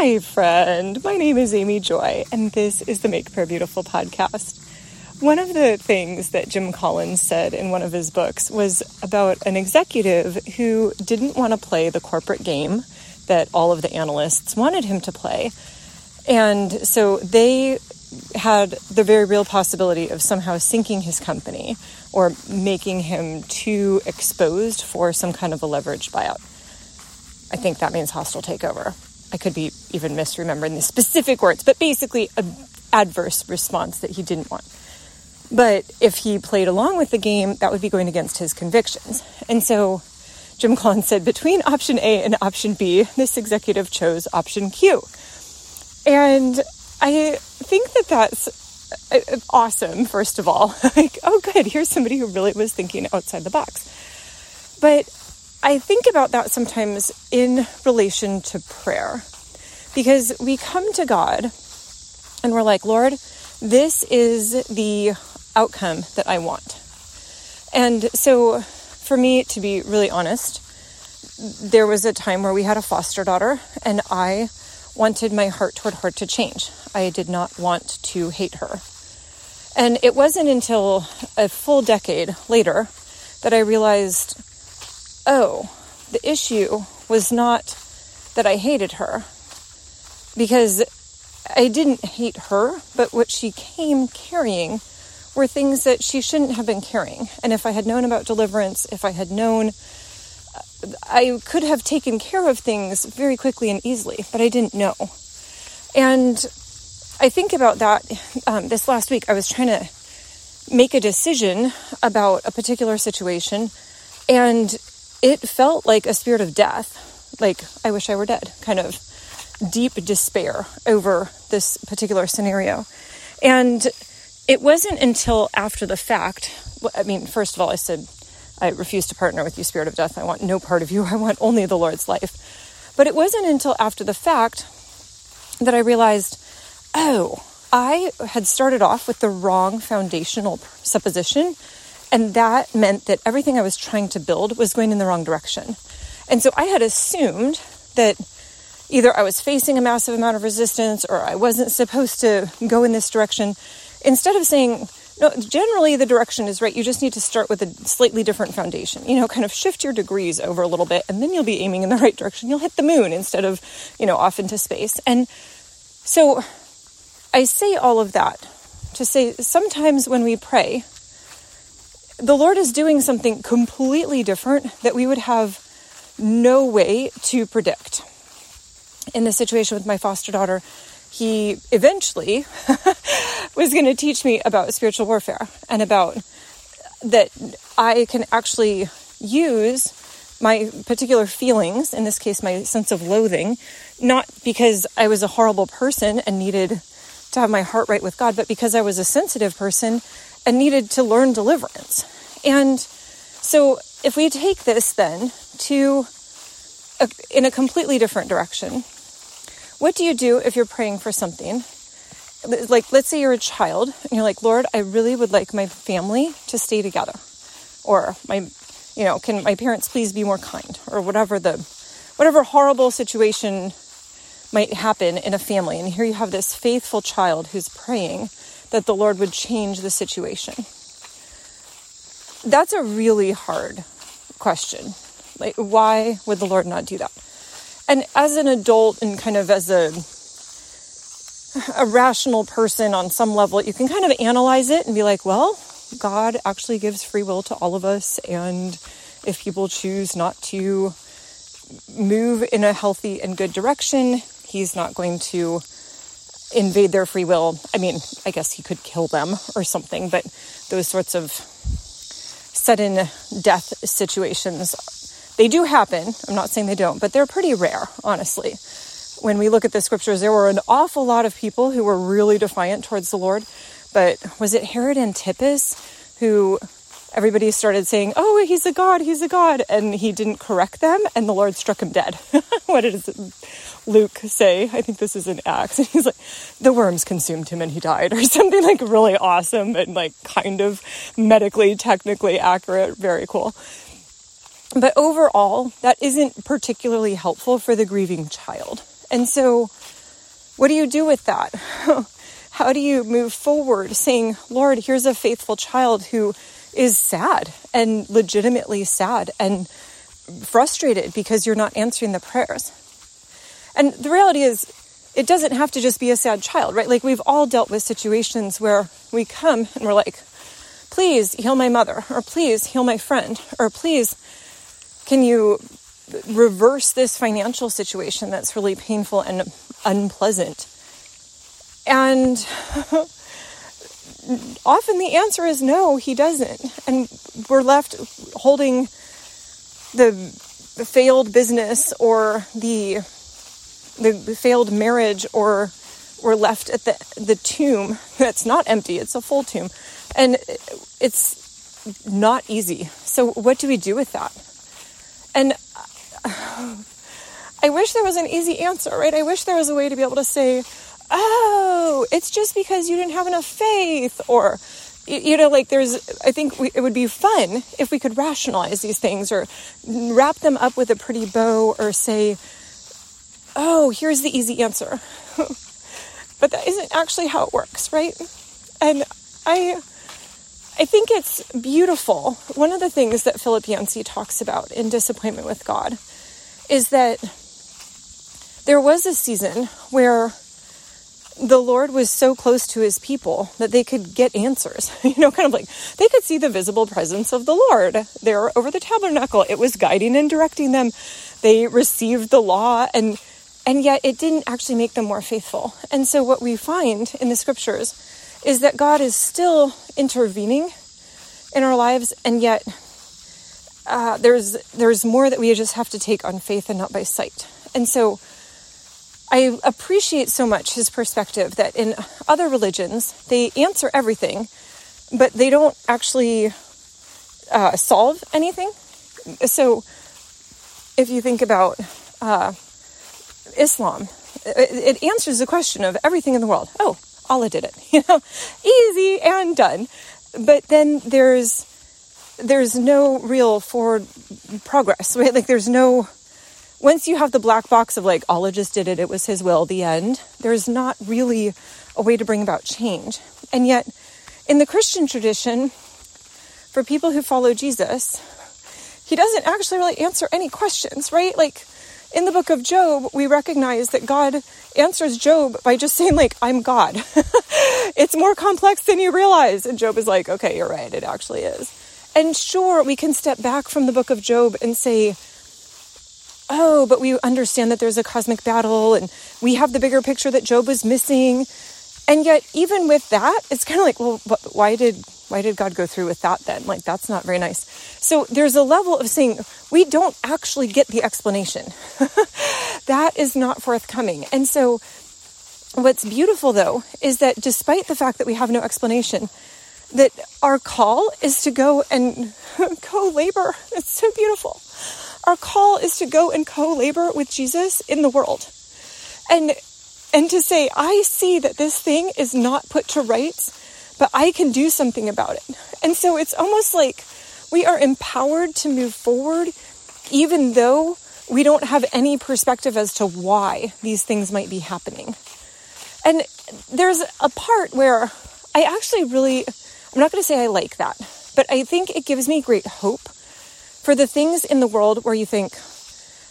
Hi, friend. My name is Amy Joy, and this is the Make Prayer Beautiful podcast. One of the things that Jim Collins said in one of his books was about an executive who didn't want to play the corporate game that all of the analysts wanted him to play. And so they had the very real possibility of somehow sinking his company or making him too exposed for some kind of a leveraged buyout. I think that means hostile takeover. I could be even misremembering the specific words, but basically an adverse response that he didn't want. But if he played along with the game, that would be going against his convictions. And so Jim Collins said between option A and option B, this executive chose option Q. And I think that that's uh, awesome, first of all. like, oh, good, here's somebody who really was thinking outside the box. But I think about that sometimes in relation to prayer because we come to God and we're like, Lord, this is the outcome that I want. And so, for me, to be really honest, there was a time where we had a foster daughter, and I wanted my heart toward her to change. I did not want to hate her. And it wasn't until a full decade later that I realized oh, the issue was not that I hated her, because I didn't hate her, but what she came carrying were things that she shouldn't have been carrying. And if I had known about deliverance, if I had known, I could have taken care of things very quickly and easily, but I didn't know. And I think about that um, this last week. I was trying to make a decision about a particular situation, and it felt like a spirit of death, like I wish I were dead, kind of deep despair over this particular scenario. And it wasn't until after the fact, I mean, first of all, I said, I refuse to partner with you, spirit of death. I want no part of you. I want only the Lord's life. But it wasn't until after the fact that I realized, oh, I had started off with the wrong foundational supposition and that meant that everything I was trying to build was going in the wrong direction. And so I had assumed that either I was facing a massive amount of resistance or I wasn't supposed to go in this direction. Instead of saying, no, generally the direction is right. You just need to start with a slightly different foundation. You know, kind of shift your degrees over a little bit and then you'll be aiming in the right direction. You'll hit the moon instead of, you know, off into space. And so I say all of that to say sometimes when we pray, the Lord is doing something completely different that we would have no way to predict. In the situation with my foster daughter, he eventually was going to teach me about spiritual warfare and about that I can actually use my particular feelings, in this case, my sense of loathing, not because I was a horrible person and needed to have my heart right with God, but because I was a sensitive person and needed to learn deliverance. And so if we take this then to a, in a completely different direction, what do you do if you're praying for something? Like, let's say you're a child and you're like, Lord, I really would like my family to stay together. Or my, you know, can my parents please be more kind? Or whatever the, whatever horrible situation might happen in a family. And here you have this faithful child who's praying that the Lord would change the situation. That's a really hard question. Like, why would the Lord not do that? And as an adult and kind of as a a rational person on some level, you can kind of analyze it and be like, well, God actually gives free will to all of us. And if people choose not to move in a healthy and good direction, He's not going to invade their free will. I mean, I guess He could kill them or something, but those sorts of sudden death situations. They do happen. I'm not saying they don't, but they're pretty rare, honestly. When we look at the scriptures, there were an awful lot of people who were really defiant towards the Lord. But was it Herod Antipas who everybody started saying, Oh, he's a god, he's a god. And he didn't correct them, and the Lord struck him dead. what does Luke say? I think this is in Acts. And he's like, The worms consumed him and he died, or something like really awesome and like kind of medically, technically accurate. Very cool. But overall, that isn't particularly helpful for the grieving child. And so, what do you do with that? How do you move forward saying, Lord, here's a faithful child who is sad and legitimately sad and frustrated because you're not answering the prayers? And the reality is, it doesn't have to just be a sad child, right? Like we've all dealt with situations where we come and we're like, please heal my mother, or please heal my friend, or please can you reverse this financial situation that's really painful and unpleasant? And often the answer is no, he doesn't. And we're left holding the, the failed business or the the failed marriage or we're left at the the tomb that's not empty it's a full tomb. And it's not easy. So what do we do with that? And i wish there was an easy answer right? I wish there was a way to be able to say oh it's just because you didn't have enough faith or you know like there's i think we, it would be fun if we could rationalize these things or wrap them up with a pretty bow or say oh, here's the easy answer. but that isn't actually how it works, right? And I I think it's beautiful. One of the things that Philip Yancey talks about in Disappointment with God is that there was a season where the Lord was so close to his people that they could get answers. You know, kind of like they could see the visible presence of the Lord there over the tabernacle. It was guiding and directing them. They received the law and and yet it didn't actually make them more faithful. And so, what we find in the scriptures is that God is still intervening in our lives, and yet uh, there's there's more that we just have to take on faith and not by sight. And so, I appreciate so much his perspective that in other religions they answer everything, but they don't actually uh, solve anything. So, if you think about uh, Islam. It, it answers the question of everything in the world. Oh, Allah did it. You know, easy and done. But then there's there's no real forward progress, right? Like there's no once you have the black box of like just did it, it was his will, the end, there's not really a way to bring about change. And yet in the Christian tradition, for people who follow Jesus, he doesn't actually really answer any questions, right? Like in the book of Job, we recognize that God answers Job by just saying, like, I'm God. it's more complex than you realize. And Job is like, okay, you're right, it actually is. And sure, we can step back from the book of Job and say, oh, but we understand that there's a cosmic battle and we have the bigger picture that Job was missing. And yet, even with that, it's kind of like, well, why did why did God go through with that then? Like, that's not very nice. So there's a level of saying, we don't actually get the explanation. that is not forthcoming. And so what's beautiful though is that despite the fact that we have no explanation, that our call is to go and co labor. It's so beautiful. Our call is to go and co labor with Jesus in the world. And and to say, I see that this thing is not put to rights but I can do something about it. And so it's almost like we are empowered to move forward, even though we don't have any perspective as to why these things might be happening. And there's a part where I actually really, I'm not going to say I like that, but I think it gives me great hope for the things in the world where you think,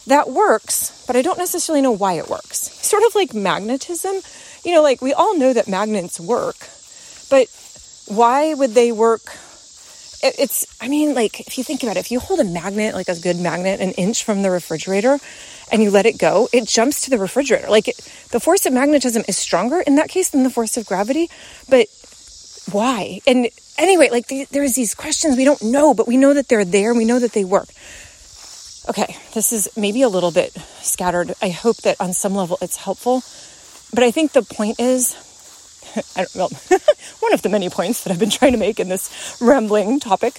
that works, but I don't necessarily know why it works. Sort of like magnetism. You know, like we all know that magnets work, but why would they work? It's, I mean, like, if you think about it, if you hold a magnet, like a good magnet, an inch from the refrigerator, and you let it go, it jumps to the refrigerator. Like, it, the force of magnetism is stronger in that case than the force of gravity. But why? And anyway, like, the, there's these questions we don't know, but we know that they're there. We know that they work. Okay, this is maybe a little bit scattered. I hope that on some level it's helpful. But I think the point is I don't, well, one of the many points that I've been trying to make in this rambling topic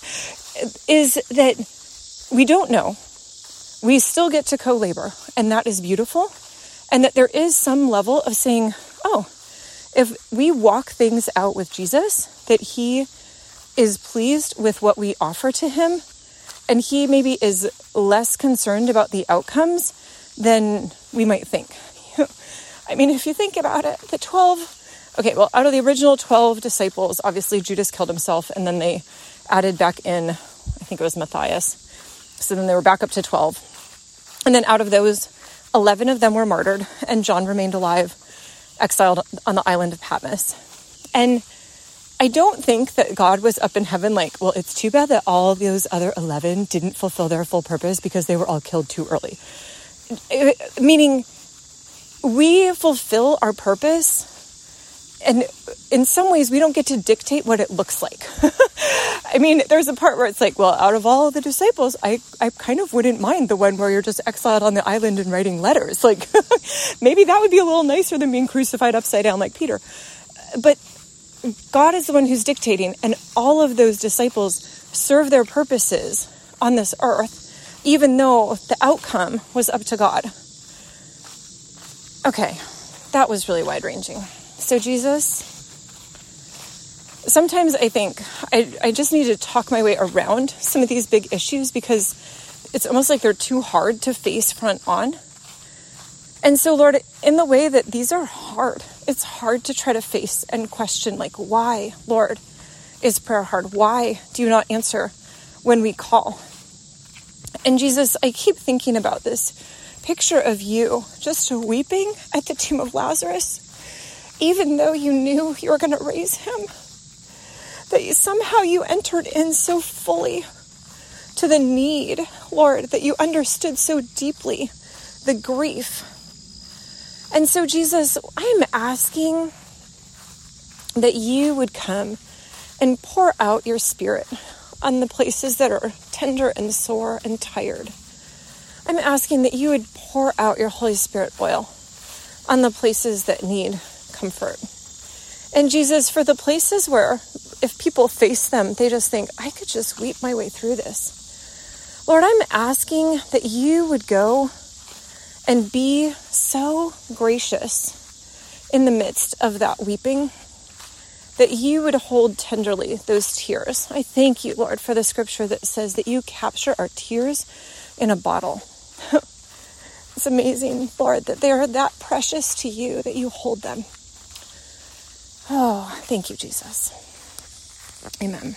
is that we don't know. We still get to co labor, and that is beautiful. And that there is some level of saying, oh, if we walk things out with Jesus, that He is pleased with what we offer to Him, and He maybe is less concerned about the outcomes than we might think. I mean, if you think about it, the 12, okay, well, out of the original 12 disciples, obviously Judas killed himself, and then they added back in, I think it was Matthias. So then they were back up to 12. And then out of those, 11 of them were martyred, and John remained alive, exiled on the island of Patmos. And I don't think that God was up in heaven like, well, it's too bad that all those other 11 didn't fulfill their full purpose because they were all killed too early. Meaning, we fulfill our purpose and in some ways we don't get to dictate what it looks like. I mean there's a part where it's like well out of all the disciples i i kind of wouldn't mind the one where you're just exiled on the island and writing letters. Like maybe that would be a little nicer than being crucified upside down like peter. But god is the one who's dictating and all of those disciples serve their purposes on this earth even though the outcome was up to god. Okay that was really wide ranging so, Jesus, sometimes I think I, I just need to talk my way around some of these big issues because it's almost like they're too hard to face front on. And so, Lord, in the way that these are hard, it's hard to try to face and question, like, why, Lord, is prayer hard? Why do you not answer when we call? And Jesus, I keep thinking about this picture of you just weeping at the tomb of Lazarus even though you knew you were going to raise him, that you, somehow you entered in so fully to the need, Lord, that you understood so deeply the grief. And so, Jesus, I'm asking that you would come and pour out your spirit on the places that are tender and sore and tired. I'm asking that you would pour out your Holy Spirit oil on the places that need comfort. And Jesus, for the places where if people face them, they just think, I could just weep my way through this. Lord, I'm asking that you would go and be so gracious in the midst of that weeping, that you would hold tenderly those tears. I thank you, Lord, for the scripture that says that you capture our tears in a bottle. it's amazing, Lord, that they are that precious to you that you hold them. Oh, thank you, Jesus. Amen.